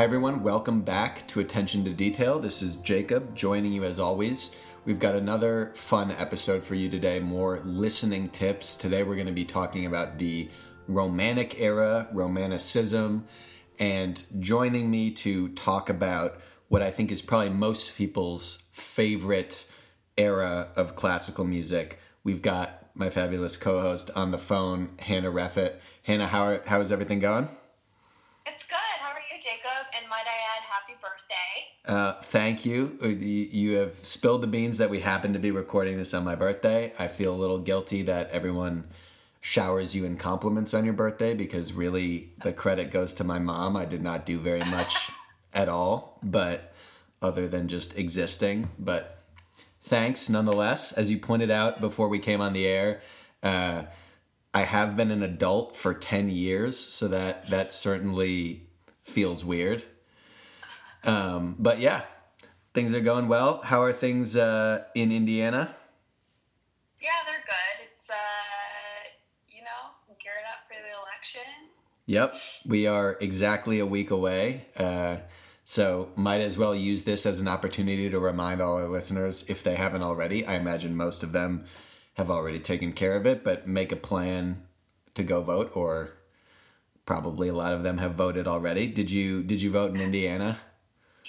Hi, everyone. Welcome back to Attention to Detail. This is Jacob joining you as always. We've got another fun episode for you today, more listening tips. Today, we're going to be talking about the Romantic era, Romanticism, and joining me to talk about what I think is probably most people's favorite era of classical music. We've got my fabulous co host on the phone, Hannah Reffett. Hannah, how, are, how is everything going? It's good. How are you, Jacob? And might I add, happy birthday. Uh, thank you. Uh, you have spilled the beans that we happen to be recording this on my birthday. I feel a little guilty that everyone showers you in compliments on your birthday because really the credit goes to my mom. I did not do very much at all, but other than just existing. But thanks nonetheless. As you pointed out before we came on the air, uh, I have been an adult for 10 years, so that that certainly feels weird. Um, but yeah, things are going well. How are things uh, in Indiana? Yeah, they're good. It's, uh, you know, gearing up for the election. Yep, we are exactly a week away. Uh, so might as well use this as an opportunity to remind all our listeners, if they haven't already. I imagine most of them have already taken care of it, but make a plan to go vote, or probably a lot of them have voted already. Did you Did you vote in Indiana?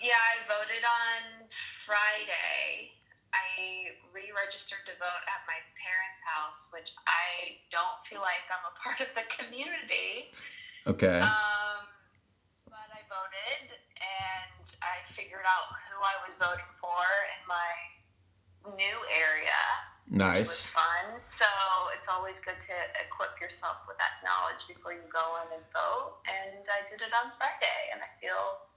Yeah, I voted on Friday. I re-registered to vote at my parents' house, which I don't feel like I'm a part of the community. Okay. Um, but I voted, and I figured out who I was voting for in my new area. It Nice. was fun. So it's always good to equip yourself with that knowledge before you go in and vote. And I did it on Friday, and I feel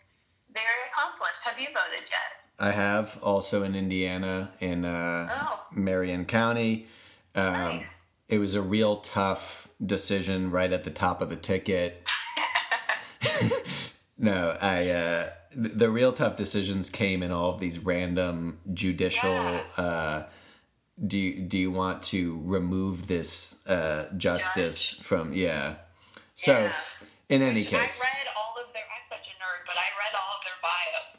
very accomplished. Have you voted yet? I have also in Indiana in uh, Oh. Marion County. Um, Nice. It was a real tough decision right at the top of the ticket. no, I uh, the real tough decisions came in all of these random judicial. Yeah. Uh, do you, do you want to remove this uh, justice Judge. from yeah? So Yeah. in any Which case,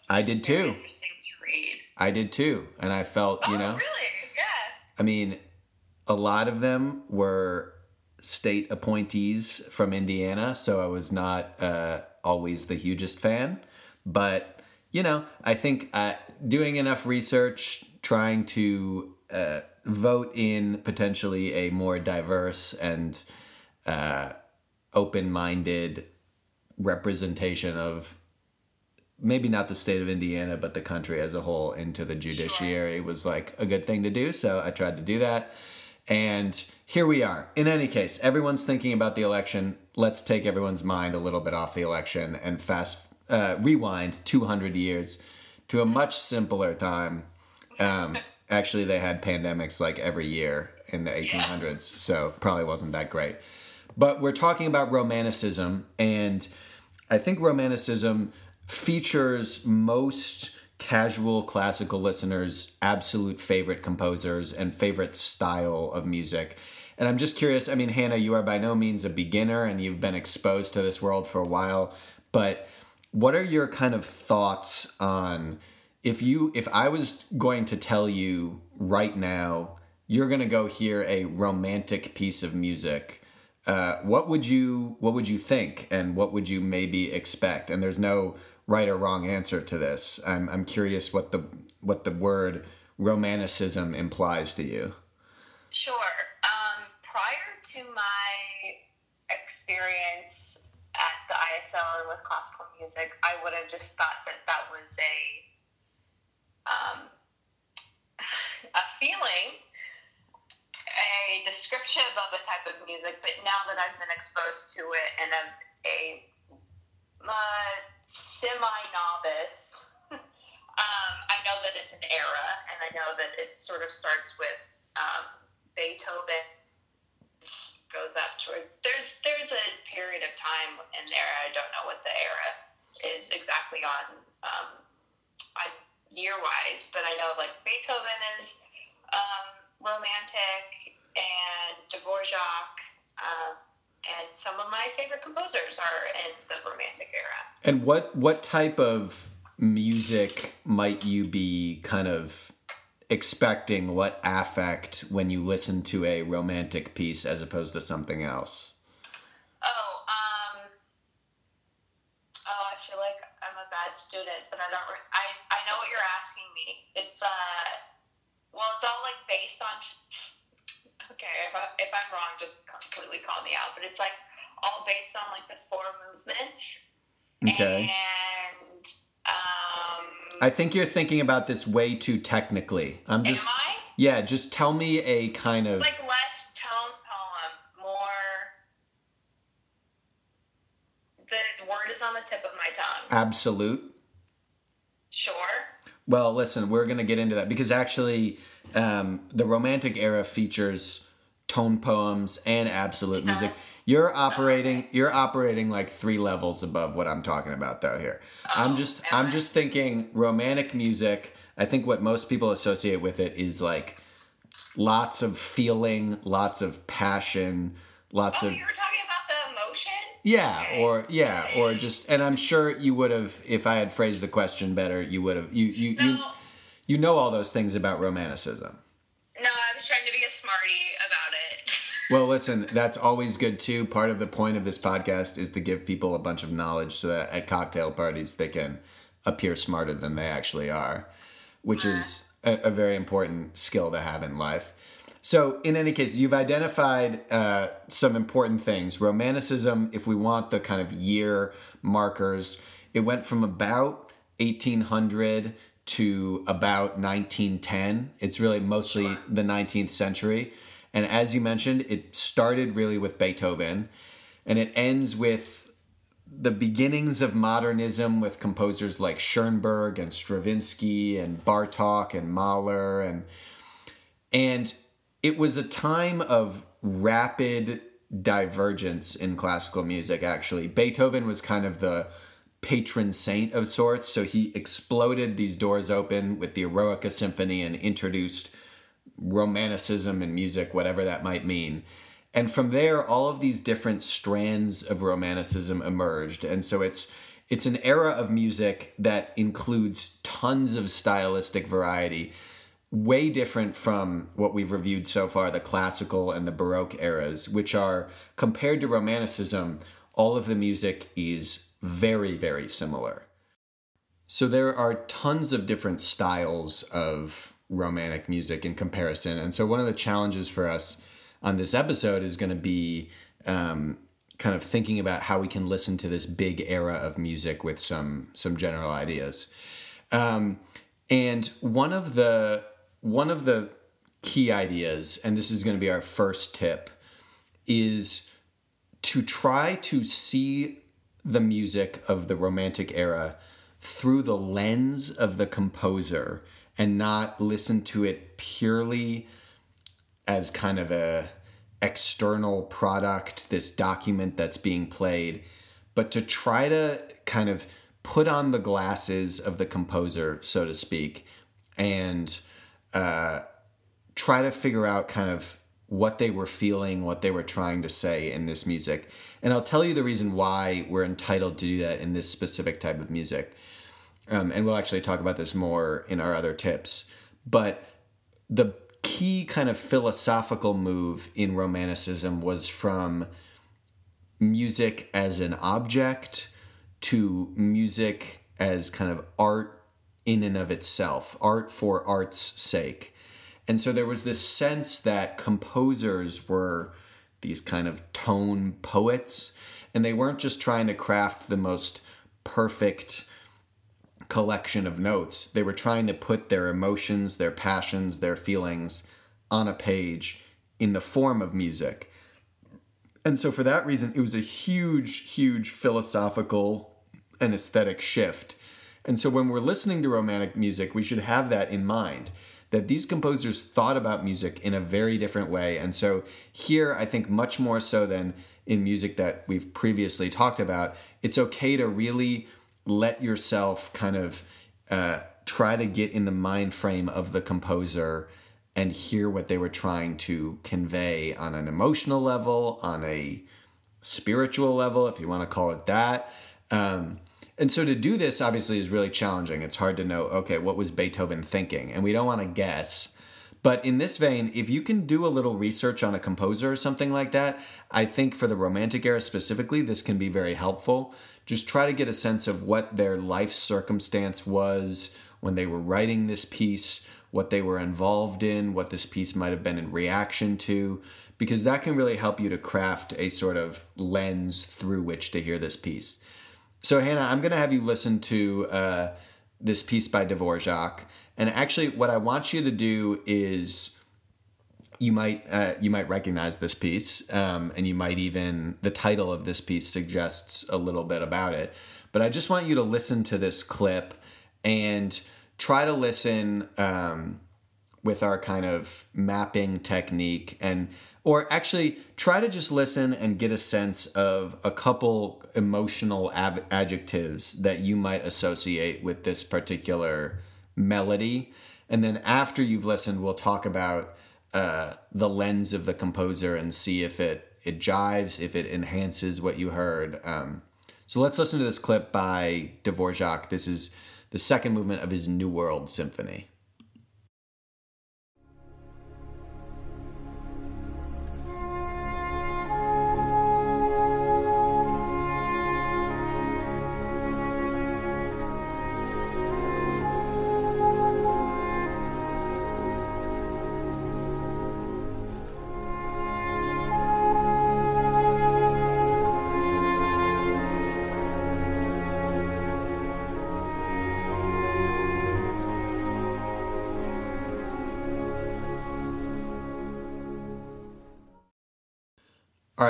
I did too. Interesting to read. I did too, and I felt Oh, you know. really? Yeah. I mean, a lot of them were state appointees from Indiana, so I was not uh, always the hugest fan. But, you know, I think uh, doing enough research, trying to uh, vote in potentially a more diverse and uh, open minded representation of maybe not the state of Indiana, but the country as a whole into the judiciary was like a good thing to do. So I tried to do that. And here we are. In any case, everyone's thinking about the election. Let's take everyone's mind a little bit off the election and fast uh, rewind 200 years to a much simpler time. Um, actually, they had pandemics like every year in the 1800s, so probably wasn't that great. But we're talking about Romanticism, and I think Romanticism features most casual classical listeners' absolute favorite composers and favorite style of music. And I'm just curious. I mean, Hannah, you are by no means a beginner and you've been exposed to this world for a while, but what are your kind of thoughts on if you if I was going to tell you right now you're going to go hear a romantic piece of music uh, what would you what would you think and what would you maybe expect and there's no right or wrong answer to this i'm, I'm curious what the what the word romanticism implies to you Sure. Um, prior to my experience at the ISL and with classical music, I would have just thought that that was a um, a feeling, a description of a type of music. But now that I've been exposed to it and am a uh, semi-novice, um, I know that it's an era, and I know that it sort of starts with um, Beethoven goes up to there's there's a period of time in there. I don't know what the era is exactly on um, I, year wise, but I know like Beethoven is um, romantic and Dvorak, uh, and some of my favorite composers are in the Romantic era. And what what type of music might you be kind of expecting? What affect when you listen to a romantic piece as opposed to something else? Oh, um, oh, I feel like I'm a bad student, but I don't. Re- I I know what you're asking me. It's uh, well, it's all like based on. Okay, if, I, if I'm wrong, just completely call me out. But it's like all based on like the four movements. Okay. And um, I think you're thinking about this way too technically. I'm just am I yeah. Just tell me a kind of like less tone poem, more. The word is on the tip of my tongue. absolute. Sure. Well, listen, we're going to get into that because actually, um, the Romantic era features tone poems and absolute music. You're operating. You're operating like three levels above what I'm talking about, though. Here, oh, I'm Oh, just. am I'm just thinking romantic music. I think what most people associate with it is like lots of feeling, lots of passion, lots Oh, of you were talking about the emotion? yeah, or yeah, or just. And I'm sure you would have, if I had phrased the question better, you would have. You you you you know all those things about romanticism. Well, listen, that's always good too. Part of the point of this podcast is to give people a bunch of knowledge so that at cocktail parties they can appear smarter than they actually are, which is a, a very important skill to have in life. So, in any case, you've identified uh, some important things. Romanticism, if we want the kind of year markers, it went from about 1800 to about 1910. It's really mostly the 19th century. And as you mentioned, it started really with Beethoven and it ends with the beginnings of modernism with composers like Schoenberg and Stravinsky and Bartok and Mahler and and it was a time of rapid divergence in classical music actually. Beethoven was kind of the patron saint of sorts, so he exploded these doors open with the Eroica Symphony and introduced romanticism in music, whatever that might mean. And from there, all of these different strands of romanticism emerged. And so it's it's an era of music that includes tons of stylistic variety, way different from what we've reviewed so far, the classical and the Baroque eras, which are compared to romanticism, all of the music is very, very similar. So there are tons of different styles of romantic music in comparison. And so one of the challenges for us on this episode is going to be um, kind of thinking about how we can listen to this big era of music with some some general ideas. Um, and one of the one of the key ideas, and this is going to be our first tip, is to try to see the music of the romantic era through the lens of the composer and not listen to it purely as kind of a external product this document that's being played but to try to kind of put on the glasses of the composer so to speak and uh, try to figure out kind of what they were feeling, what they were trying to say in this music. And I'll tell you the reason why we're entitled to do that in this specific type of music. Um, and we'll actually talk about this more in our other tips. But the key kind of philosophical move in Romanticism was from music as an object to music as kind of art in and of itself, art for art's sake. And so there was this sense that composers were these kind of tone poets, and they weren't just trying to craft the most perfect collection of notes. They were trying to put their emotions, their passions, their feelings on a page in the form of music. And so, for that reason, it was a huge, huge philosophical and aesthetic shift. And so, when we're listening to romantic music, we should have that in mind that these composers thought about music in a very different way. And so, here, I think much more so than in music that we've previously talked about, it's okay to really let yourself kind of uh, try to get in the mind frame of the composer and hear what they were trying to convey on an emotional level, on a spiritual level, if you want to call it that. Um, and so to do this obviously is really challenging. It's hard to know, okay, what was Beethoven thinking? And we don't want to guess. But in this vein, if you can do a little research on a composer or something like that, I think for the Romantic era specifically, this can be very helpful. Just try to get a sense of what their life circumstance was when they were writing this piece, what they were involved in, what this piece might have been in reaction to, because that can really help you to craft a sort of lens through which to hear this piece. So, Hannah, I'm going to have you listen to uh, this piece by Dvorak. And actually, what I want you to do is you might uh, you might recognize this piece, um, and you might even the title of this piece suggests a little bit about it. But I just want you to listen to this clip and try to listen um, with our kind of mapping technique and or actually try to just listen and get a sense of a couple emotional ab- adjectives that you might associate with this particular melody and then after you've listened we'll talk about uh, the lens of the composer and see if it it jives if it enhances what you heard um, so let's listen to this clip by Dvorak. This is the second movement of his New World Symphony.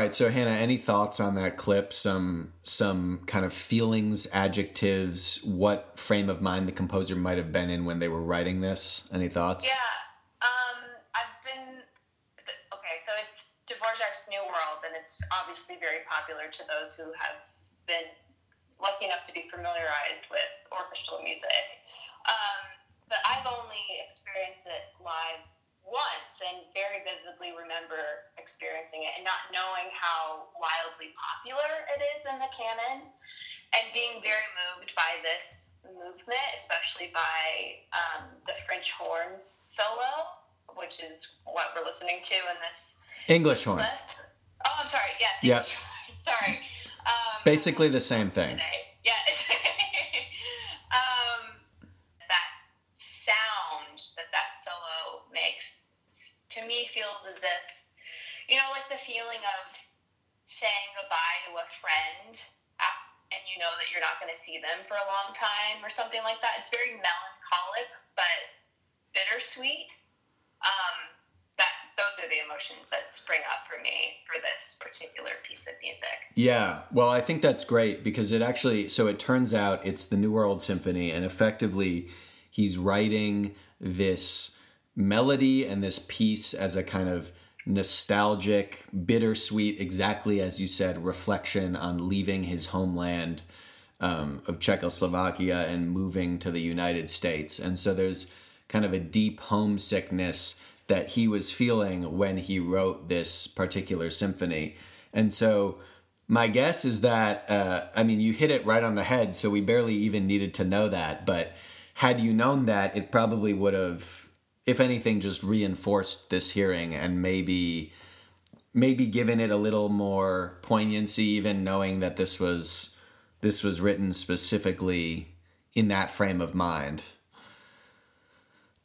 Right, so Hannah, any thoughts on that clip? Some some kind of feelings, adjectives, what frame of mind the composer might have been in when they were writing this? Any thoughts? Yeah, um, I've been okay. So it's Dvorak's New World, and it's obviously very popular to those who have been lucky enough to be familiarized with orchestral music. Um, but I've only experienced it live once and very vividly remember experiencing it and not knowing how wildly popular it is in the canon and being very moved by this movement, especially by um, the French horns solo, which is what we're listening to in this. English horn. Oh, I'm sorry. Yes. Yeah. Sorry. Um, Basically the same thing. Today. Yeah. to me feels as if, you know, like the feeling of saying goodbye to a friend and you know that you're not going to see them for a long time or something like that. It's very melancholic but bittersweet. Um, that those are the emotions that spring up for me for this particular piece of music. Yeah, well, I think that's great because it actually so it turns out it's the New World Symphony and effectively he's writing this melody and this piece as a kind of nostalgic, bittersweet, exactly as you said, reflection on leaving his homeland um, of Czechoslovakia and moving to the United States. And so there's kind of a deep homesickness that he was feeling when he wrote this particular symphony. And so my guess is that, uh, I mean, you hit it right on the head, so we barely even needed to know that. But had you known that, it probably would have if anything, just reinforced this hearing and maybe maybe given it a little more poignancy, even knowing that this was this was written specifically in that frame of mind.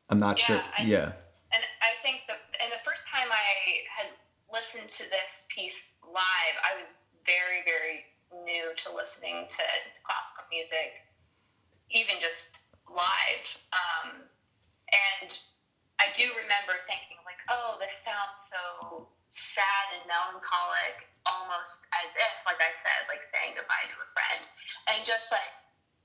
I'm not yeah, sure. I, yeah. And I think the and the first time I had listened to this piece live, I was very very new to listening to classical music, even just live. Um, and I do remember thinking like, oh, this sounds so sad and melancholic, almost as if, like I said, like saying goodbye to a friend, and just like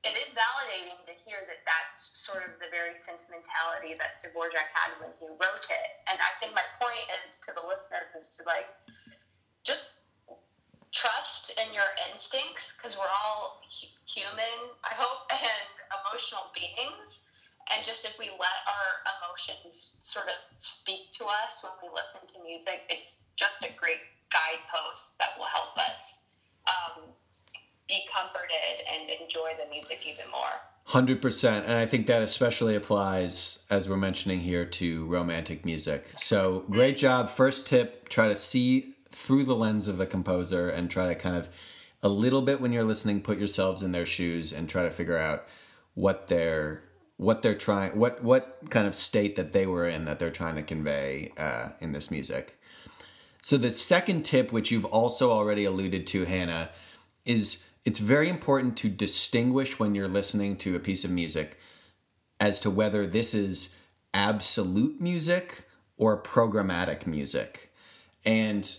it is validating to hear that that's sort of the very sentimentality that Dvorak had when he wrote it. And I think my point is to the listeners is to like just trust in your instincts because we're all human, I hope, and emotional beings and just if we let our emotions sort of speak to us when we listen to music, it's just a great guidepost that will help us um, be comforted and enjoy the music even more. 100% and i think that especially applies as we're mentioning here to romantic music. So great job. First tip try to see through the lens of the composer and try to kind of a little bit when you're listening put yourselves in their shoes and try to figure out what their what they're trying, what what kind of state that they were in that they're trying to convey uh, in this music. So the second tip, which you've also already alluded to, Hannah, is it's very important to distinguish when you're listening to a piece of music as to whether this is absolute music or programmatic music. And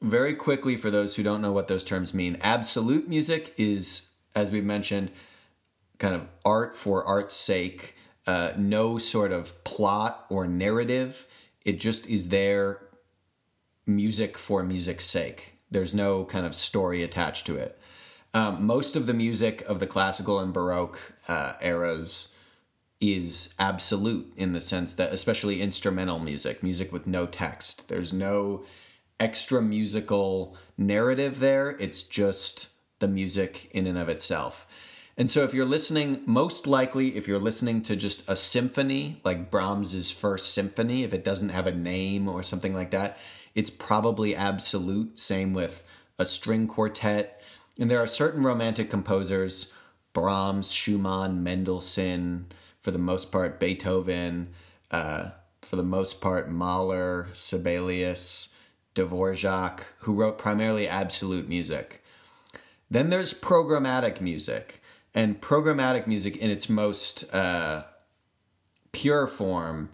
very quickly, for those who don't know what those terms mean, absolute music is, as we've mentioned, kind of art for art's sake, uh, no sort of plot or narrative. It just is there music for music's sake. There's no kind of story attached to it. Um, most of the music of the classical and baroque uh, eras is absolute in the sense that, especially instrumental music, music with no text, there's no extra musical narrative there. It's just the music in and of itself. And so, if you're listening, most likely, if you're listening to just a symphony, like Brahms's first symphony, if it doesn't have a name or something like that, it's probably absolute. Same with a string quartet and there are certain romantic composers, Brahms, Schumann, Mendelssohn, for the most part, Beethoven, uh, for the most part, Mahler, Sibelius, Dvorak, who wrote primarily absolute music. Then there's programmatic music, and programmatic music in its most uh, pure form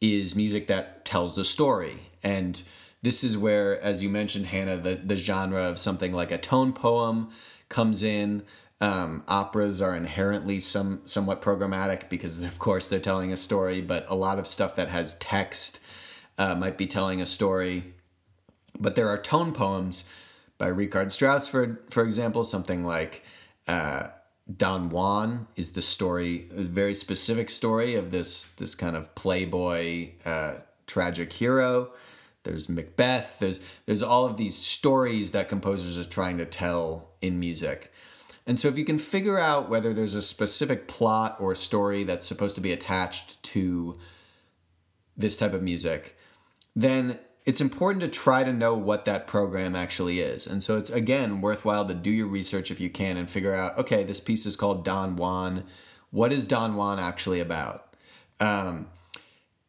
is music that tells a story. And this is where, as you mentioned, Hannah, the, the genre of something like a tone poem comes in. Um, operas are inherently some somewhat programmatic because, of course, they're telling a story. But a lot of stuff that has text uh, might be telling a story. But there are tone poems by Richard Strauss, for for example, something like uh, Don Juan is the story, a very specific story of this this kind of playboy uh, tragic hero there's Macbeth, there's there's all of these stories that composers are trying to tell in music. And so if you can figure out whether there's a specific plot or story that's supposed to be attached to this type of music, then it's important to try to know what that program actually is. And so it's again worthwhile to do your research if you can and figure out, okay, this piece is called Don Juan. What is Don Juan actually about? Um,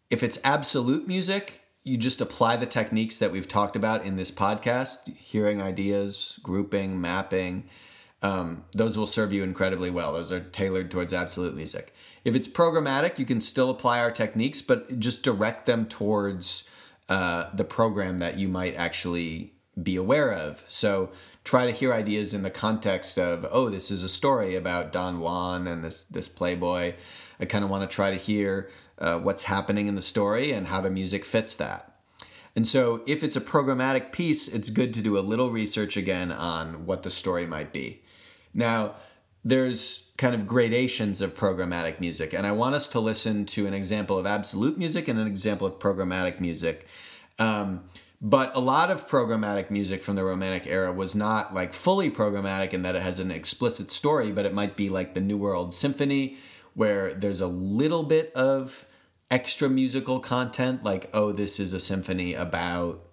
if it's absolute music, you just apply the techniques that we've talked about in this podcast hearing ideas, grouping, mapping. Um, those will serve you incredibly well. Those are tailored towards absolute music. If it's programmatic, you can still apply our techniques, but just direct them towards uh, the program that you might actually be aware of. So try to hear ideas in the context of, oh, this is a story about Don Juan and this this playboy. I kind of want to try to hear uh, what's happening in the story and how the music fits that. And so, if it's a programmatic piece, it's good to do a little research again on what the story might be. Now, there's kind of gradations of programmatic music, and I want us to listen to an example of absolute music and an example of programmatic music. Um, but a lot of programmatic music from the Romantic era was not like fully programmatic in that it has an explicit story, but it might be like the New World Symphony, where there's a little bit of extra musical content, like, oh, this is a symphony about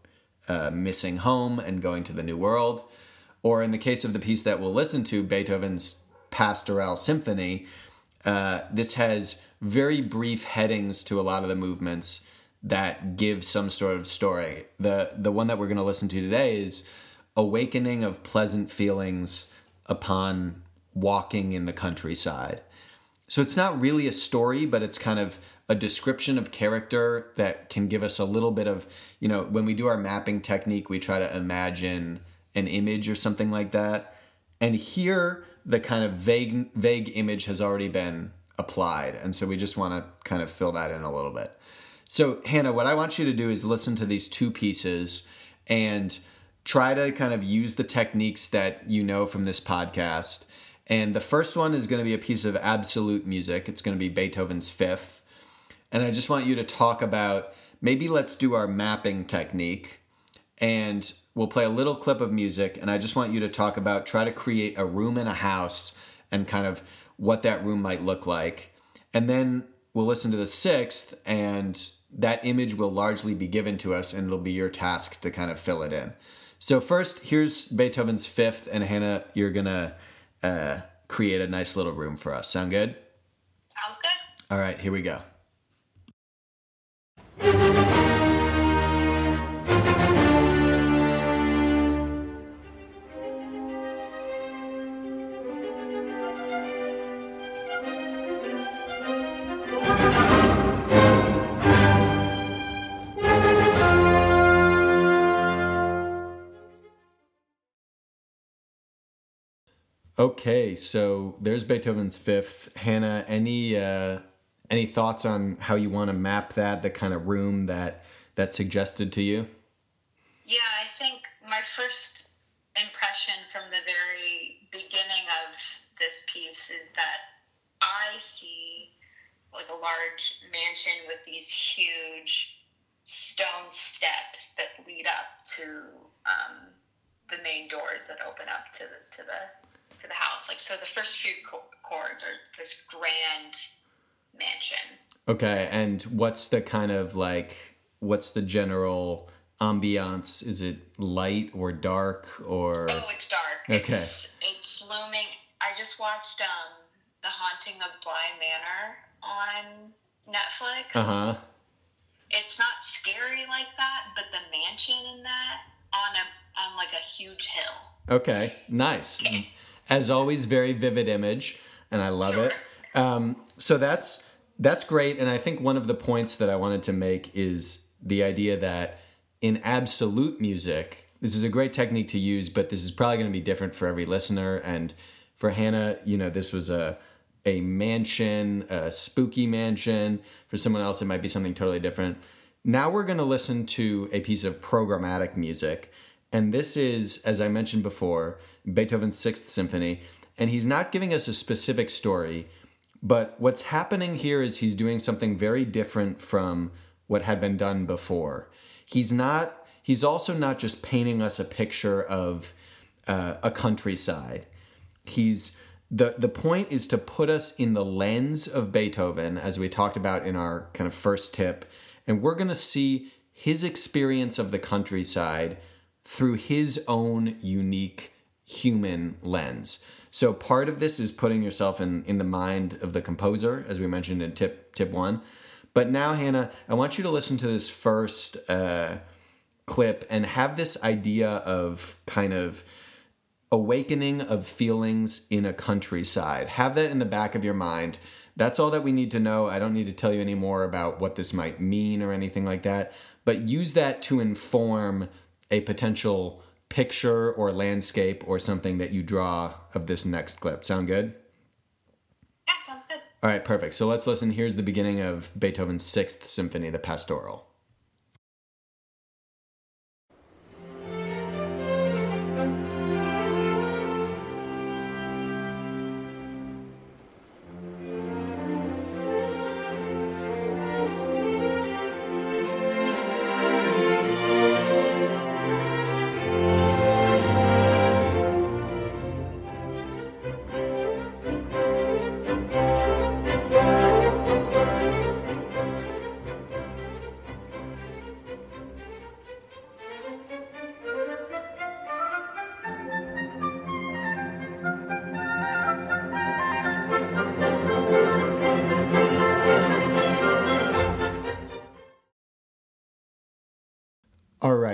uh, missing home and going to the New World. Or in the case of the piece that we'll listen to, Beethoven's Pastoral Symphony, uh, this has very brief headings to a lot of the movements that give some sort of story. The the one that we're going to listen to today is awakening of pleasant feelings upon walking in the countryside. So it's not really a story, but it's kind of a description of character that can give us a little bit of, you know, when we do our mapping technique, we try to imagine an image or something like that. And here the kind of vague vague image has already been applied. And so we just want to kind of fill that in a little bit. So, Hannah, what I want you to do is listen to these two pieces and try to kind of use the techniques that you know from this podcast and the first one is going to be a piece of absolute music. It's going to be Beethoven's Fifth. And I just want you to talk about maybe let's do our mapping technique and we'll play a little clip of music. And I just want you to talk about try to create a room in a house and kind of what that room might look like. And then we'll listen to the sixth, and that image will largely be given to us, and it'll be your task to kind of fill it in. So, first, here's Beethoven's fifth, and Hannah, you're gonna uh, create a nice little room for us. Sound good? Sounds good. All right, here we go. Okay, so there's Beethoven's Fifth. Hannah, any uh, any thoughts on how you want to map that, the kind of room that that suggested to you? Yeah, I think my first impression from the very beginning of this piece is that I see like a large mansion with these huge stone steps that lead up to um, the main doors that open up to the to the to the house. Like so, the first few chords are this grand mansion. Okay, and what's the kind of like? What's the general ambiance? Is it light or dark or? Oh, it's dark. Okay. It's, it's looming. I just watched um, The Haunting of Bly Manor on Netflix. Uh huh. It's not scary like that, but the mansion in that on a on like a huge hill. Okay, nice. As always, very vivid image, and I love it. Um, so that's that's great, and I think one of the points that I wanted to make is the idea that in absolute music, this is a great technique to use, but this is probably going to be different for every listener. And for Hannah, you know, this was a a mansion, a spooky mansion. For someone else, it might be something totally different. Now we're going to listen to a piece of programmatic music. And this is, as I mentioned before, Beethoven's Sixth Symphony. And he's not giving us a specific story, but what's happening here is he's doing something very different from what had been done before. He's not, he's also not just painting us a picture of uh, a countryside. He's, the, the point is to put us in the lens of Beethoven, as we talked about in our kind of first tip, and we're going to see his experience of the countryside through his own unique human lens. So part of this is putting yourself in, in the mind of the composer, as we mentioned in tip tip one. But now, Hannah, I want you to listen to this first uh, clip and have this idea of kind of awakening of feelings in a countryside. Have that in the back of your mind. That's all that we need to know. I don't need to tell you any more about what this might mean or anything like that, but use that to inform a potential picture or landscape or something that you draw of this next clip. Sound good? Yeah, sounds good. All right, perfect. So let's listen. Here's the beginning of Beethoven's Sixth Symphony, the Pastoral.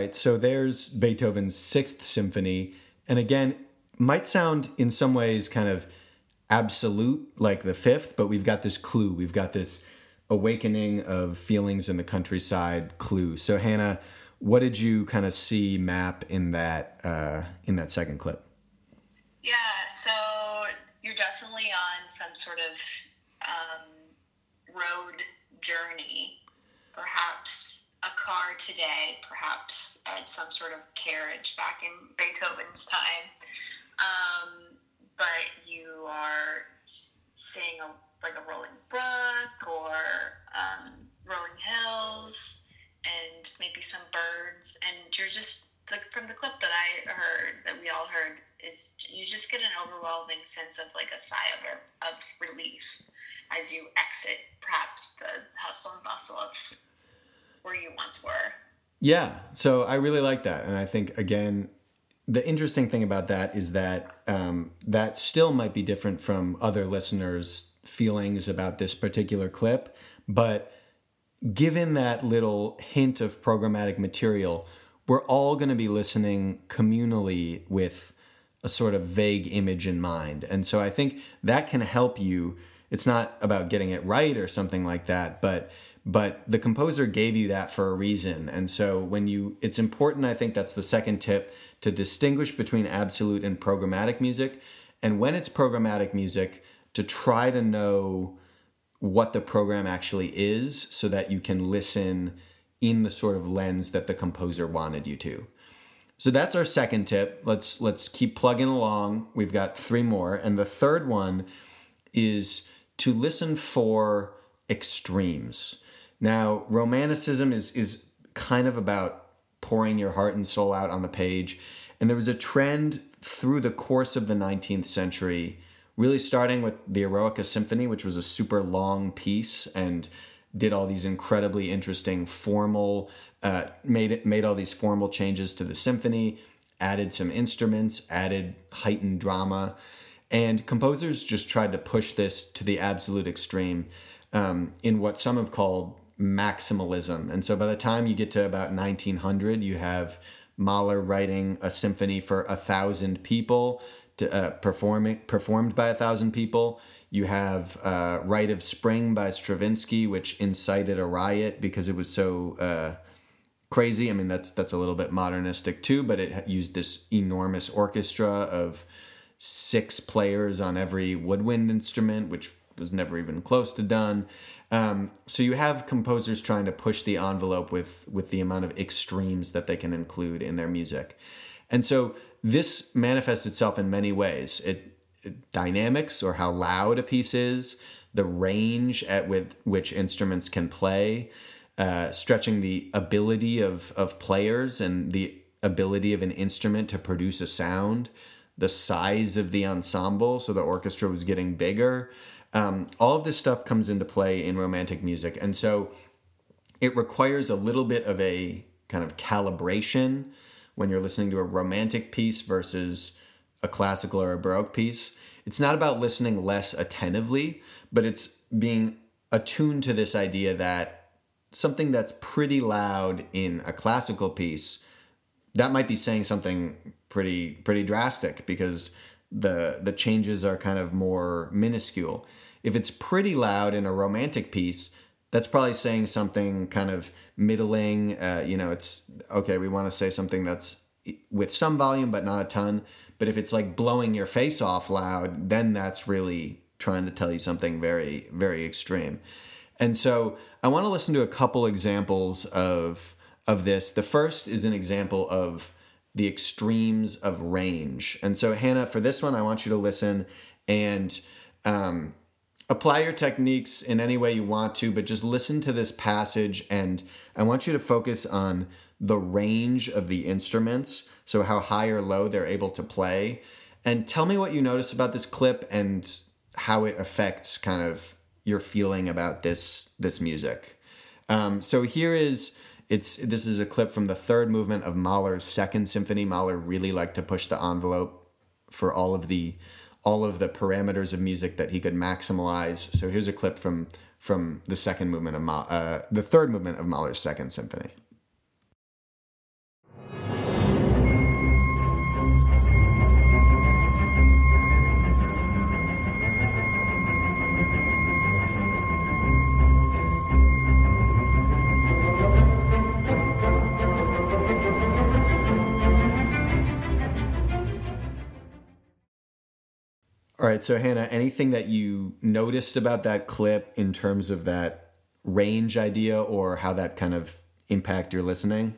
Right, so there's Beethoven's Sixth Symphony. And again, might sound in some ways kind of absolute like the fifth, but we've got this clue. We've got this awakening of feelings in the countryside clue. So Hannah, what did you kind of see map in that uh, in that second clip? Yeah, so you're definitely on some sort of um, road journey, perhaps a car today, perhaps uh, some sort of carriage back in Beethoven's time. Um, but you are seeing a, like a rolling brook or um, rolling hills and maybe some birds, and you're just like from the clip that I heard that we all heard is you just get an overwhelming sense of like a sigh of, of relief as you exit perhaps the hustle and bustle of where you once were. Yeah, so I really like that, and I think again, the interesting thing about that is that um, that still might be different from other listeners' feelings about this particular clip, but given that little hint of programmatic material, we're all going to be listening communally with a sort of vague image in mind. And so I think that can help you. It's not about getting it right or something like that, but but the composer gave you that for a reason. And so when you it's important I think that's the second tip to distinguish between absolute and programmatic music. And when it's programmatic music, to try to know what the program actually is so that you can listen in the sort of lens that the composer wanted you to. So that's our second tip. Let's let's keep plugging along. We've got three more and the third one is to listen for extremes. Now, romanticism is is kind of about pouring your heart and soul out on the page, and there was a trend through the course of the 19th century, really starting with the Eroica Symphony, which was a super long piece and did all these incredibly interesting formal uh, made it made all these formal changes to the symphony, added some instruments, added heightened drama, and composers just tried to push this to the absolute extreme um, in what some have called maximalism. And so by the time you get to about 1900, you have Mahler writing a symphony for a thousand people, to, uh, performing performed by a thousand people. You have uh, Rite of Spring by Stravinsky, which incited a riot because it was so uh, crazy. I mean, that's that's a little bit modernistic too, but it used this enormous orchestra of six players on every woodwind instrument, which was never even close to done. Um, so you have composers trying to push the envelope with with the amount of extremes that they can include in their music, and so this manifests itself in many ways. It, it dynamics or how loud a piece is, the range at with which instruments can play, uh, stretching the ability of of players and the ability of an instrument to produce a sound, the size of the ensemble, so the orchestra was getting bigger. Um, all of this stuff comes into play in romantic music. And so it requires a little bit of a kind of calibration when you're listening to a romantic piece versus a classical or a baroque piece. It's not about listening less attentively, but it's being attuned to this idea that something that's pretty loud in a classical piece that might be saying something pretty pretty drastic because the the changes are kind of more minuscule. If it's pretty loud in a romantic piece, that's probably saying something kind of middling. Uh, you know, it's okay. We want to say something that's with some volume but not a ton. But if it's like blowing your face off loud, then that's really trying to tell you something very very extreme. And so I want to listen to a couple examples of of this. The first is an example of the extremes of range. And so, Hannah, for this one, I want you to listen and um, apply your techniques in any way you want to, but just listen to this passage. And I want you to focus on the range of the instruments. So, how high or low they're able to play. And tell me what you notice about this clip and how it affects kind of your feeling about this this music. Um, so here is it's this is a clip from the third movement of Mahler's Second Symphony. Mahler really liked to push the envelope for all of the all of the parameters of music that he could maximize. So here's a clip from from the second movement of Ma- uh, the third movement of Mahler's Second Symphony. All right, so Hannah, anything that you noticed about that clip in terms of that range idea or how that kind of impact your listening?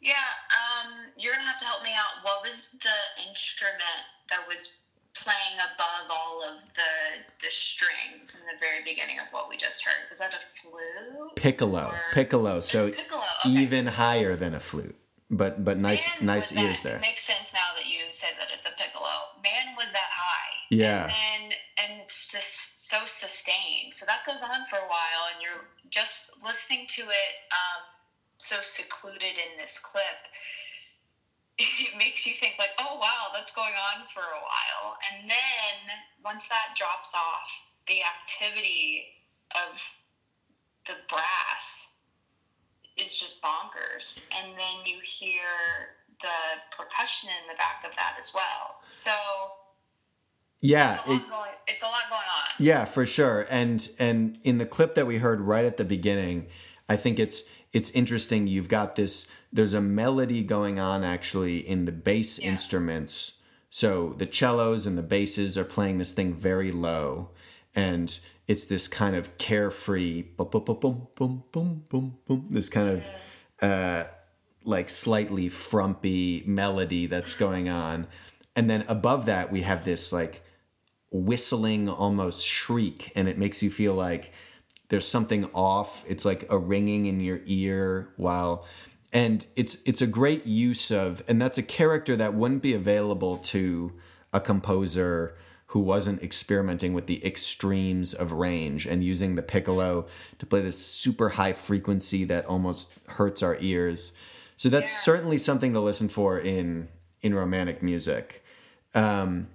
Yeah, um, you're gonna have to help me out. What was the instrument that was playing above all of the the strings in the very beginning of what we just heard? Was that a flute? Piccolo. Or... Piccolo. So piccolo. Okay. even higher than a flute. But but nice and nice ears there. It makes sense now that you said that it's a piccolo Man was that high. Yeah. And then and it's just so sustained. So that goes on for a while, and you're just listening to it um, so secluded in this clip. It makes you think like, oh wow, that's going on for a while, and then once that drops off, the activity of the brass is just bonkers, and then you hear the percussion in the back of that as well. So yeah, it's a, lot going, it's a lot going on. Yeah, for sure. And and in the clip that we heard right at the beginning, I think it's it's interesting. You've got this. There's a melody going on actually in the bass Yeah. instruments. So the cellos and the basses are playing this thing very low, and it's this kind of carefree boom boom boom boom boom boom boom this kind of uh, like slightly frumpy melody that's going on. And then above that we have this like whistling almost shriek and it makes you feel like there's something off. It's like a ringing in your ear while and it's it's a great use of and that's a character that wouldn't be available to a composer who wasn't experimenting with the extremes of range and using the piccolo to play this super high frequency that almost hurts our ears so that's Yeah. certainly something to listen for in in romantic music um,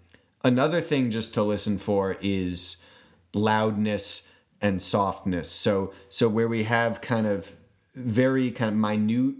another thing just to listen for is loudness and softness. So so where we have kind of very kind of minute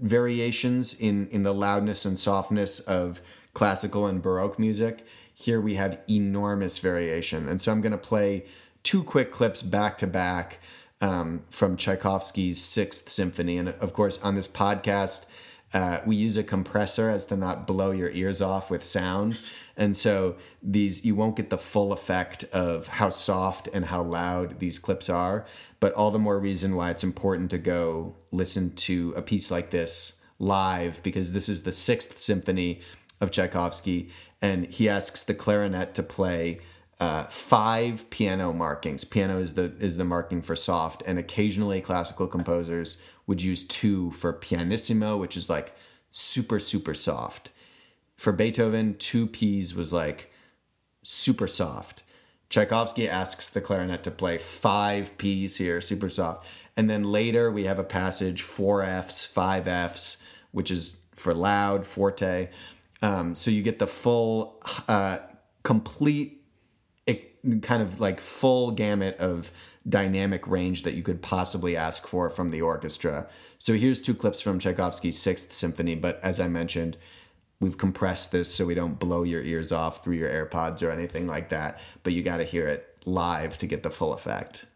variations in in the loudness and softness of classical and baroque music, here we have enormous variation. And so I'm going to play two quick clips back to back um, from Tchaikovsky's Sixth Symphony, and of course on this podcast. Uh, we use a compressor as to not blow your ears off with sound and so these you won't get the full effect of how soft and how loud these clips are but all the more reason why it's important to go listen to a piece like this live because this is the sixth symphony of tchaikovsky and he asks the clarinet to play uh, five piano markings. Piano is the is the marking for soft, and occasionally classical composers would use two for pianissimo, which is like super super soft. For Beethoven, two P's was like super soft. Tchaikovsky asks the clarinet to play five P's here, super soft. And then later we have a passage, four F's, five F's, which is for loud, forte. Um, so you get the full, uh, complete, kind of like full gamut of dynamic range that you could possibly ask for from the orchestra. So here's two clips from Tchaikovsky's Sixth Symphony, but as I mentioned, we've compressed this so we don't blow your ears off through your AirPods or anything like that. But you got to hear it live to get the full effect.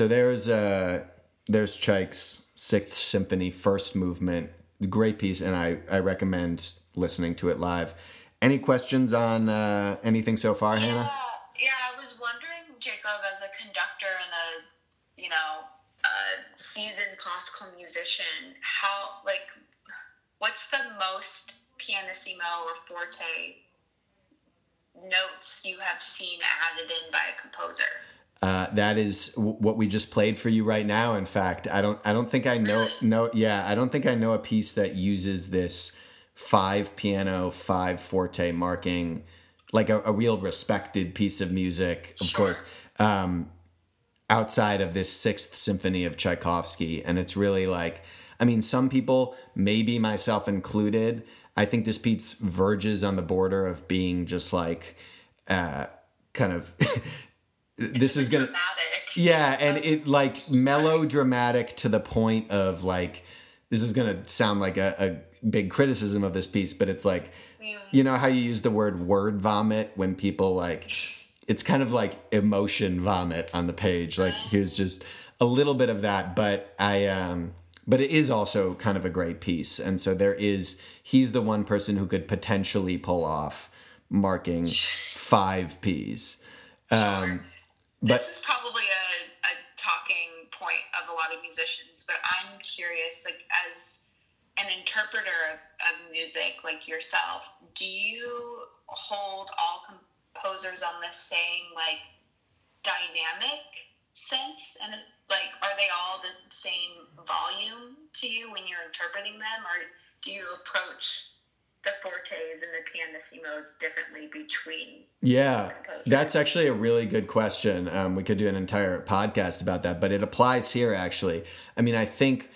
So there's uh there's Tchaik's Sixth Symphony, first movement, great piece, and I I recommend listening to it live. Any questions on uh, anything so far, Hannah? Yeah, yeah, I was wondering, Jacob, as a conductor and a, you know, a seasoned classical musician, how, like, what's the most pianissimo or forte notes you have seen added in by a composer? Uh, that is w- what we just played for you right now. In fact, I don't I don't think I know no yeah I don't think I know a piece that uses this five piano five forte marking like a, a real respected piece of music. Of Sure. course, um, outside of this Sixth Symphony of Tchaikovsky, and it's really like I mean some people, maybe myself included. I think this piece verges on the border of being just like uh, kind of. this is gonna dramatic. yeah and it like melodramatic to the point of like this is to sound like a, a big criticism of this piece, but it's like, Mm. you know how you use the word word vomit when people like, it's kind of like emotion vomit on the page. Like here's just a little bit of that, but I, um, but it is also kind of a great piece. And so there is, he's the one person who could potentially pull off marking five P's. Um, but this is probably a, a talking point of a lot of musicians, but I'm curious, like as an interpreter of, of music, like yourself, do you hold all composers on the same like dynamic sense, and like are they all the same volume to you when you're interpreting them, or do you approach the fortes and the pianissimos differently between Yeah, that's actually a really good question. Um, we could do an entire podcast about that, but it applies here actually. I mean, I think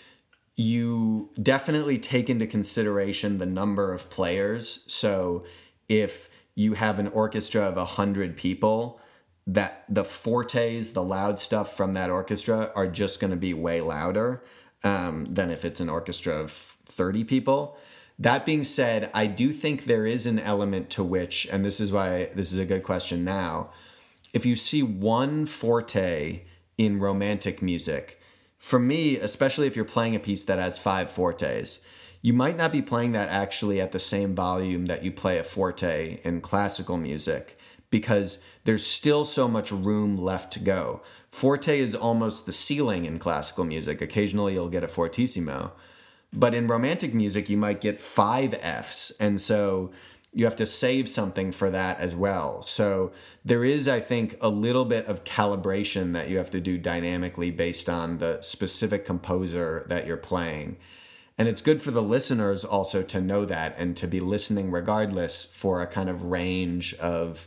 you definitely take into consideration the number of players. So if you have an orchestra of 100 people, that the fortes, the loud stuff from that orchestra are just going to be way louder um, than if it's an orchestra of 30 people. That being said, I do think there is an element to which, and this is why this is a good question now. If you see one forte in romantic music, for me, especially if you're playing a piece that has five fortes, you might not be playing that actually at the same volume that you play a forte in classical music because there's still so much room left to go. Forte is almost the ceiling in classical music. Occasionally you'll get a fortissimo. But in romantic music, you might get five Fs. And so you have to save something for that as well. So there is, I think, a little bit of calibration that you have to do dynamically based on the specific composer that you're playing. And it's good for the listeners also to know that and to be listening regardless for a kind of range of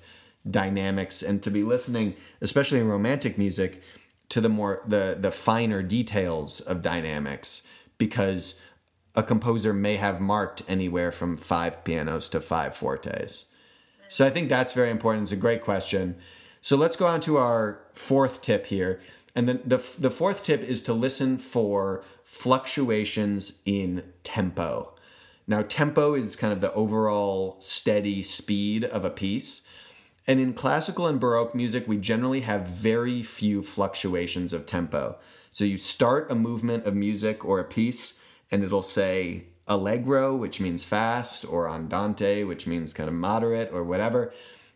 dynamics and to be listening, especially in romantic music, to the more the the finer details of dynamics because a composer may have marked anywhere from five pianos to five fortes. So I think that's very important. It's a great question. So let's go on to our fourth tip here. And then the, the fourth tip is to listen for fluctuations in tempo. Now, tempo is kind of the overall steady speed of a piece. And in classical and Baroque music, we generally have very few fluctuations of tempo. So you start a movement of music or a piece, and it'll say allegro, which means fast, or andante, which means kind of moderate or whatever.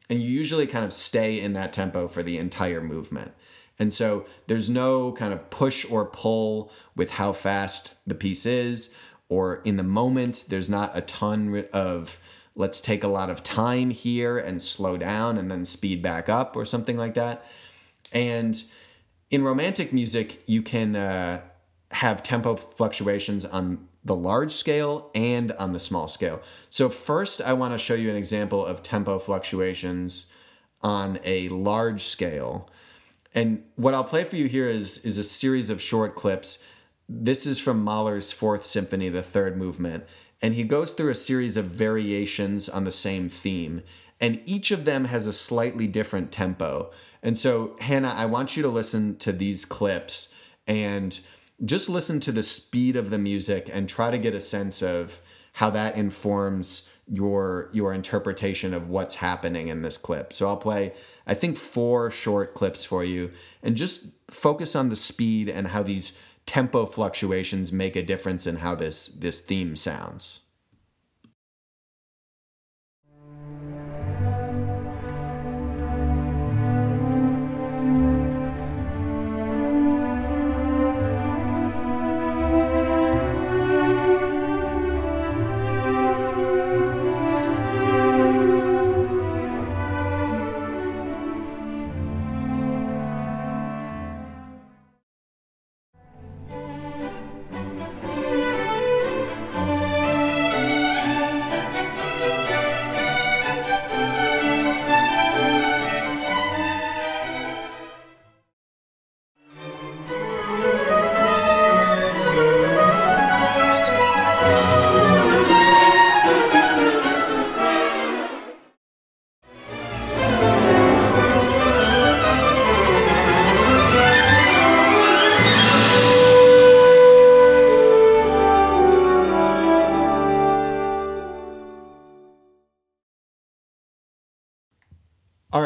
And you usually kind of stay in that tempo for the entire movement. And so there's no kind of push or pull with how fast the piece is, or in the moment, there's not a ton of let's take a lot of time here and slow down and then speed back up or something like that. And in romantic music, you can uh, have tempo fluctuations on the large scale and on the small scale. So, first, I want to show you an example of tempo fluctuations on a large scale. And what I'll play for you here is, is a series of short clips. This is from Mahler's Fourth Symphony, the third movement. And he goes through a series of variations on the same theme. And each of them has a slightly different tempo. And so, Hannah, I want you to listen to these clips and just listen to the speed of the music and try to get a sense of how that informs your your interpretation of what's happening in this clip. So I'll play I think four short clips for you and just focus on the speed and how these tempo fluctuations make a difference in how this this theme sounds.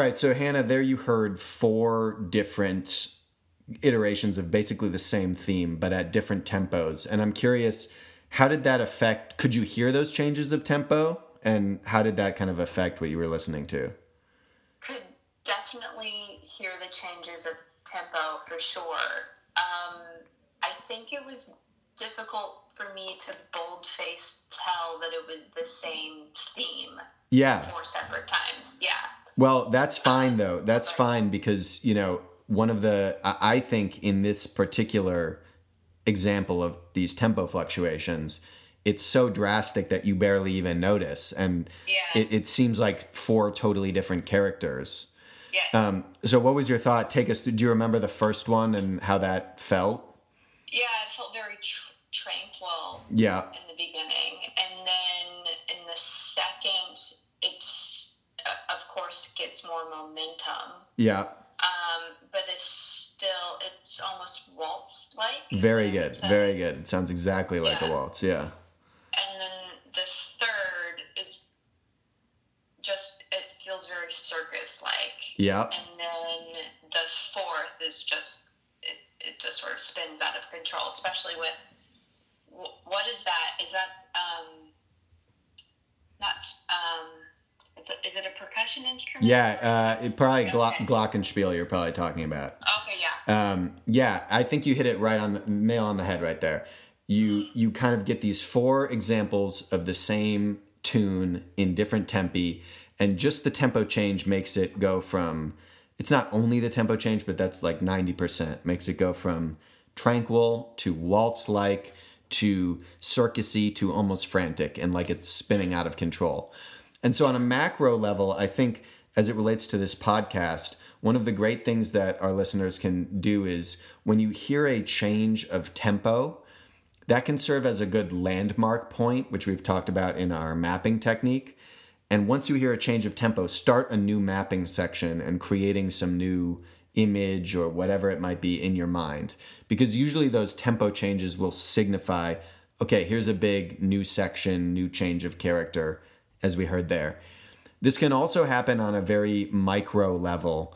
Right, so Hannah, there you heard four different iterations of basically the same theme, but at different tempos. And I'm curious, how did that affect? Could you hear those changes of tempo? And how did that kind of affect what you were listening to? Could definitely hear the changes of tempo for sure. Um, I think it was difficult for me to bold face tell that it was the same theme. Yeah. Four separate times. Yeah. Well, that's fine though. That's fine because, you know, one of the, I think in this particular example of these tempo fluctuations, it's so drastic that you barely even notice. And yeah. it, it seems like four totally different characters. Yeah. Um, so what was your thought? Take us, do you remember the first one and how that felt? Yeah, it felt very tr- tranquil. Yeah. In the beginning. And then gets more momentum. Yeah. Um, but it's still, it's almost waltz like. Very good. Very good. It sounds exactly like Yeah. a waltz. Yeah. And then the third is just, it feels very circus like. Yeah. And then the fourth is just, it, it just sort of spins out of control, especially with, what is that? Is that, um, not, um, it's a, is it a percussion instrument? Yeah. Uh, it probably glo- Okay. glockenspiel you're probably talking about. Okay, yeah. Um, yeah, I think you hit it right on the nail on the head right there. You you kind of get these four examples of the same tune in different tempi, and just the tempo change makes it go from. It's not only the tempo change, but that's like ninety percent. Makes it go from tranquil to waltz like to circusy to almost frantic and like it's spinning out of control. And so, on a macro level, I think as it relates to this podcast, one of the great things that our listeners can do is when you hear a change of tempo, that can serve as a good landmark point, which we've talked about in our mapping technique. And once you hear a change of tempo, start a new mapping section and creating some new image or whatever it might be in your mind. Because usually those tempo changes will signify okay, here's a big new section, new change of character, as we heard there. This can also happen on a very micro level.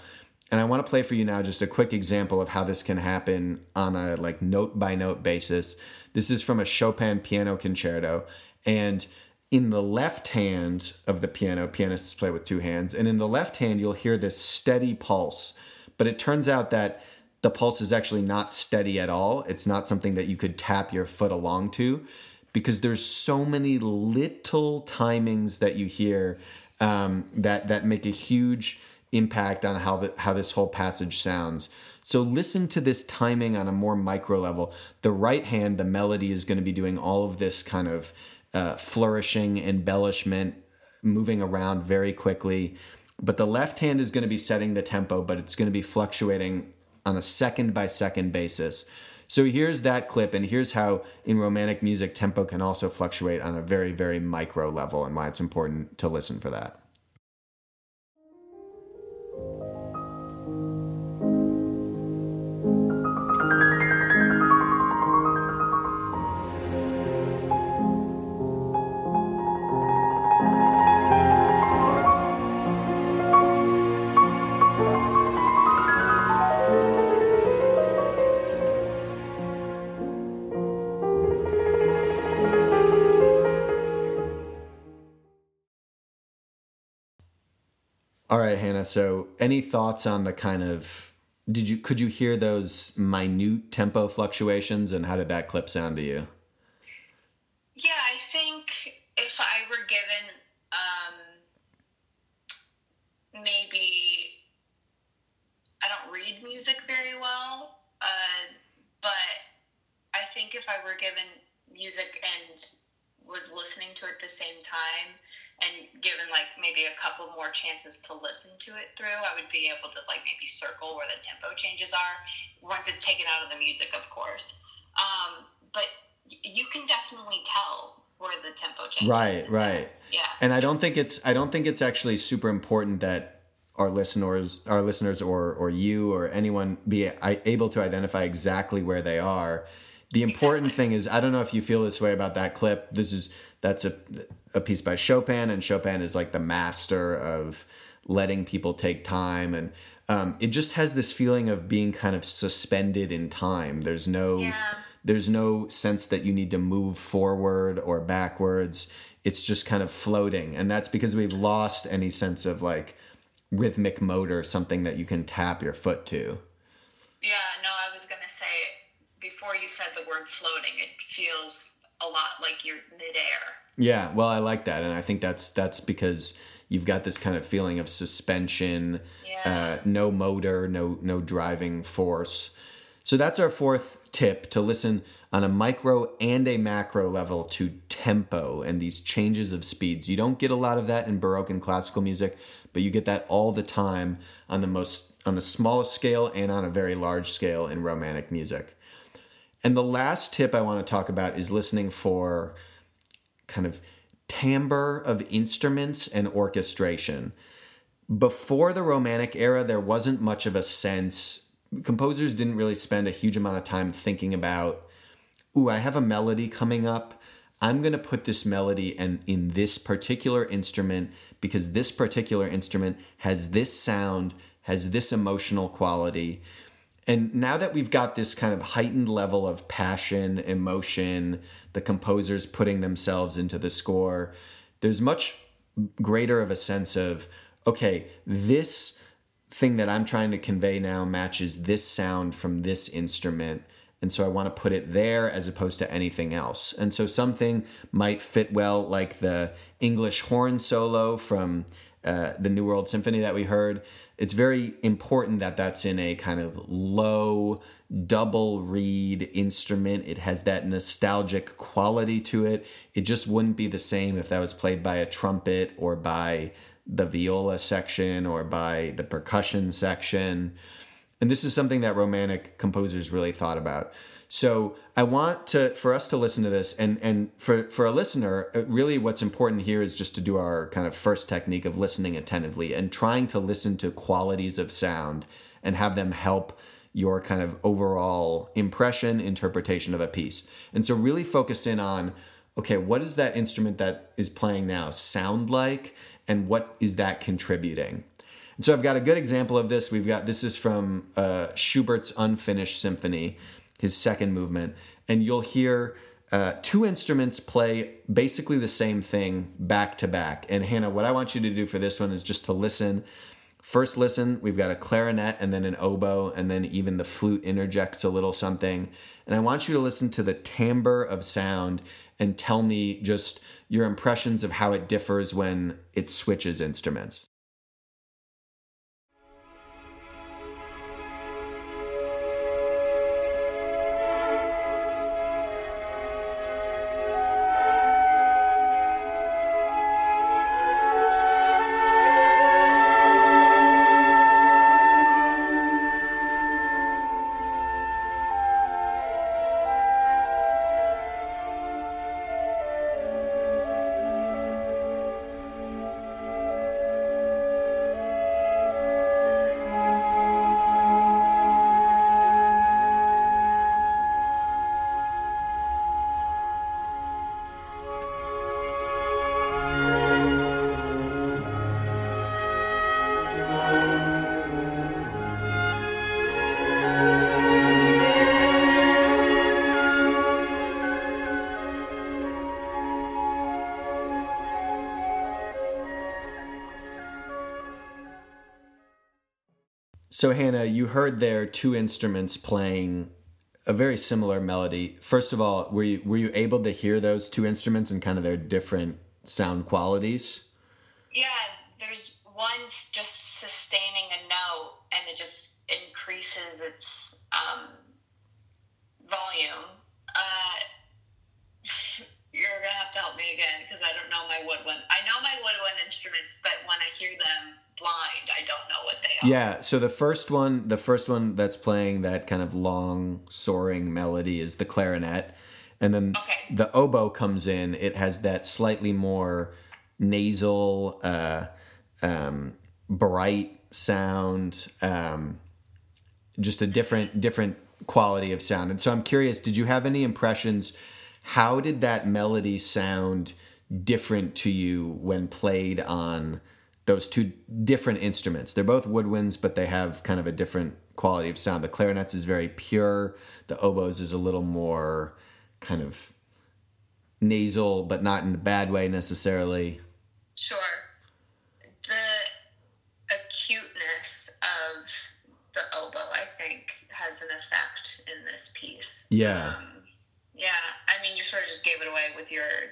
And I want to play for you now just a quick example of how this can happen on a like note by note basis. This is from a Chopin piano concerto and in the left hand of the piano, pianists play with two hands, and in the left hand you'll hear this steady pulse. But it turns out that the pulse is actually not steady at all. It's not something that you could tap your foot along to because there's so many little timings that you hear um, that that make a huge impact on how the, how this whole passage sounds. So listen to this timing on a more micro level. The right hand, the melody is going to be doing all of this kind of uh, flourishing, embellishment, moving around very quickly. But the left hand is going to be setting the tempo, but it's going to be fluctuating on a second by second basis. So here's that clip, and here's how in romantic music tempo can also fluctuate on a very, very micro level, and why it's important to listen for that. So, any thoughts on the kind of did you could you hear those minute tempo fluctuations, and how did that clip sound to you? Yeah, I think if I were given um, maybe I don't read music very well, uh, but I think if I were given music and was listening to it at the same time and given like maybe a couple more chances to listen to it through, I would be able to like maybe circle where the tempo changes are once it's taken out of the music, of course. Um, but you can definitely tell where the tempo changes. Right, right. Yeah. And I don't think it's I don't think it's actually super important that our listeners, our listeners, or or you or anyone be able to identify exactly where they are. The important thing is I don't know if you feel this way about that clip. This is that's a a piece by Chopin, and Chopin is like the master of letting people take time and um, it just has this feeling of being kind of suspended in time. There's no Yeah. there's no sense that you need to move forward or backwards. It's just kind of floating, and that's because we've lost any sense of like rhythmic motor, something that you can tap your foot to. Yeah, no, I was gonna say before you said the word floating, it feels a lot like you're midair. Yeah, well, I like that, and I think that's that's because you've got this kind of feeling of suspension, Yeah. uh, no motor, no no driving force. So that's our fourth tip to listen on a micro and a macro level to tempo and these changes of speeds. You don't get a lot of that in baroque and classical music, but you get that all the time on the most on the smallest scale and on a very large scale in romantic music. And the last tip I want to talk about is listening for kind of timbre of instruments and orchestration. Before the Romantic era, there wasn't much of a sense. Composers didn't really spend a huge amount of time thinking about, ooh, I have a melody coming up. I'm going to put this melody in, in this particular instrument because this particular instrument has this sound, has this emotional quality. And now that we've got this kind of heightened level of passion, emotion, the composers putting themselves into the score, there's much greater of a sense of, okay, this thing that I'm trying to convey now matches this sound from this instrument. And so I want to put it there as opposed to anything else. And so something might fit well, like the English horn solo from uh, the New World Symphony that we heard. It's very important that that's in a kind of low double reed instrument. It has that nostalgic quality to it. It just wouldn't be the same if that was played by a trumpet or by the viola section or by the percussion section. And this is something that romantic composers really thought about. So I want to for us to listen to this and and for for a listener, uh, really what's important here is just to do our kind of first technique of listening attentively and trying to listen to qualities of sound and have them help your kind of overall impression interpretation of a piece. And so really focus in on okay, what does that instrument that is playing now sound like and what is that contributing? And so I've got a good example of this. We've got this is from uh, Schubert's Unfinished Symphony, his second movement, and you'll hear uh, two instruments play basically the same thing back to back. And Hannah, what I want you to do for this one is just to listen. First, listen. We've got a clarinet and then an oboe, and then even the flute interjects a little something. And I want you to listen to the timbre of sound and tell me just your impressions of how it differs when it switches instruments. So Hannah, you heard there two instruments playing a very similar melody. First of all, were you were you able to hear those two instruments and kind of their different sound qualities? Yeah, there's one s- just sustaining a note, and it just increases its um, volume. Uh, you're gonna have to help me again because I don't know my woodwind. I know my woodwind instruments, but when I hear them blind, I don't know what they are. Yeah, so the first one, the first one that's playing that kind of long soaring melody is the clarinet. And then Okay. the oboe comes in. It has that slightly more nasal, uh, um, bright sound, um, just a different different quality of sound. And so I'm curious, did you have any impressions? How did that melody sound different to you when played on those two different instruments. They're both woodwinds, but they have kind of a different quality of sound. The clarinets is very pure. The oboes is a little more kind of nasal, but not in a bad way necessarily. Sure. The acuteness of the oboe, I think, has an effect in this piece. Yeah. Um, yeah, I mean, you sort of just gave it away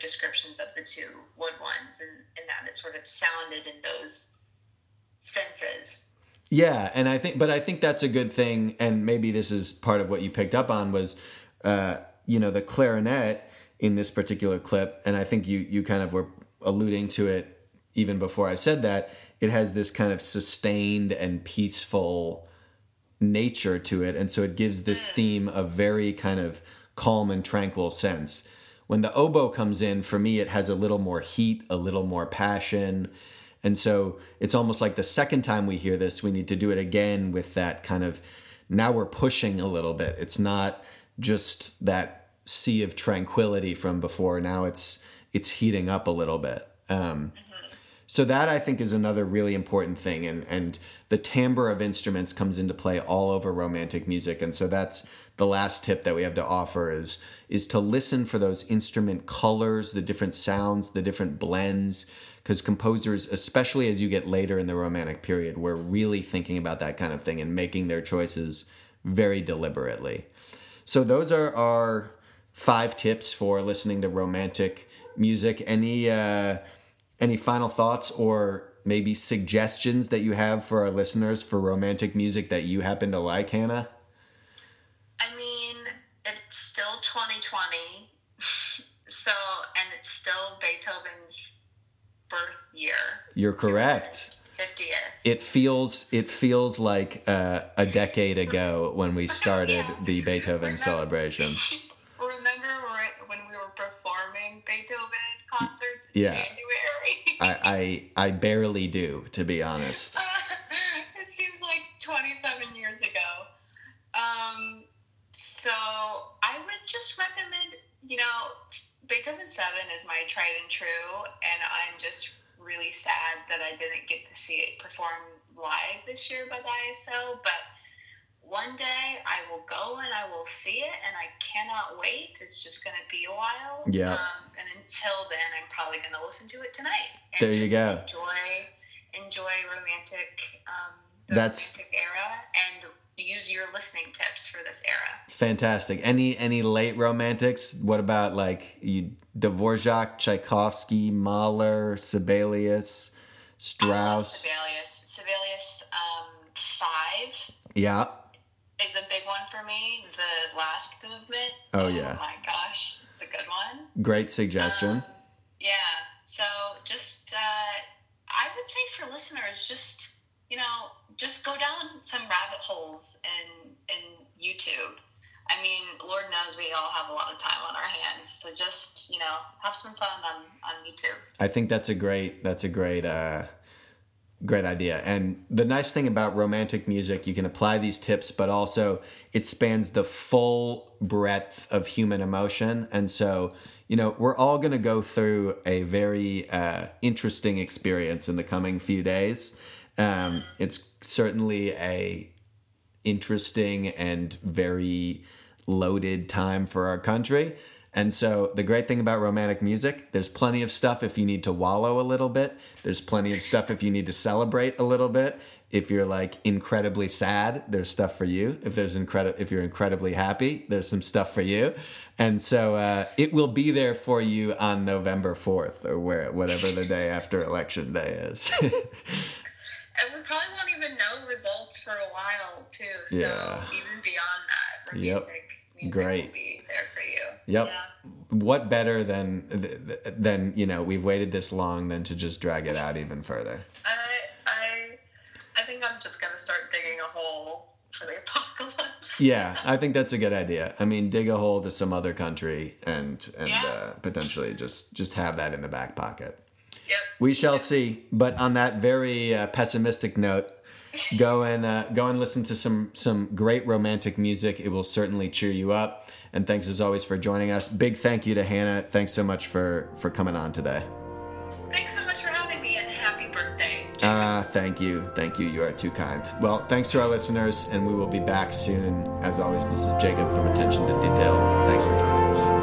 descriptions of the two woodwinds, and, and that it sort of sounded in those senses. Yeah, and I think, but I think that's a good thing, and maybe this is part of what you picked up on was, uh, you know, the clarinet in this particular clip, and I think you you kind of were alluding to it even before I said that. It has this kind of sustained and peaceful nature to it, and so it gives this theme a very kind of calm and tranquil sense. When the oboe comes in, for me, it has a little more heat, a little more passion. And so it's almost like the second time we hear this, we need to do it again with that kind of now we're pushing a little bit. It's not just that sea of tranquility from before. Now it's it's heating up a little bit. Um, so that I think is another really important thing, and and the timbre of instruments comes into play all over romantic music, and so that's the last tip that we have to offer is is to listen for those instrument colors, the different sounds, the different blends, because composers, especially as you get later in the romantic period, were really thinking about that kind of thing and making their choices very deliberately. So those are our five tips for listening to romantic music. Any uh, any final thoughts or maybe suggestions that you have for our listeners for romantic music that you happen to like, Hannah? So and it's still Beethoven's birth year. You're correct. 50th. It feels it feels like uh, a decade ago when we started Yeah. the Beethoven Remember- celebrations. Remember when we were performing Beethoven concerts in Yeah. January? I, I I barely do, to be honest. it seems like 27 years ago. Um, so I would just recommend, you know, Beethoven 7 is my tried and true, and I'm just really sad that I didn't get to see it perform live this year by the ISO, but one day I will go and I will see it, and I cannot wait. It's just going to be a while. Yeah. Um, and until then, I'm probably going to listen to it tonight. and There you go. Enjoy, enjoy romantic, um, the That's- romantic era, and use your listening tips for this era. Fantastic. Any any late romantics? What about like you Dvorak, Tchaikovsky, Mahler, Sibelius, Strauss? Sibelius, Sibelius, um, five Yeah. is a big one for me. The last movement. Oh, yeah. Oh my gosh, it's a good one. Great suggestion. Um, yeah. So just, uh, I would say for listeners, just you know, just go down some rabbit holes in in YouTube. I mean, Lord knows we all have a lot of time on our hands, so just you know, have some fun on on YouTube. I think that's a great that's a great uh great idea. And the nice thing about romantic music, you can apply these tips, but also it spans the full breadth of human emotion. And so, you know, we're all going to go through a very uh, interesting experience in the coming few days. Um, it's certainly a interesting and very loaded time for our country. And so the great thing about romantic music, there's plenty of stuff if you need to wallow a little bit. There's plenty of stuff if you need to celebrate a little bit. If you're like incredibly sad, there's stuff for you. If there's incredible if you're incredibly happy, there's some stuff for you. And so uh, it will be there for you on November 4th or where whatever the day after election day is. And we probably won't even know results for a while too. So Yeah. even beyond that, Yep. romantic music Great. will be there for you. Yep. Yeah. what better than than you know we've waited this long than to just drag it out even further I I I think I'm just gonna start digging a hole for the apocalypse. yeah i think that's a good idea i mean dig a hole to some other country and and Yeah. uh, potentially just just have that in the back pocket Yep. we shall see but on that very uh, pessimistic note go and uh, go and listen to some some great romantic music it will certainly cheer you up and thanks as always for joining us big thank you to hannah thanks so much for for coming on today Thanks so much for having me and happy birthday. Ah, uh, thank you. Thank you. You are too kind. Well, thanks to our listeners, and we will be back soon. As always, this is Jacob from Attention to Detail. Thanks for joining us.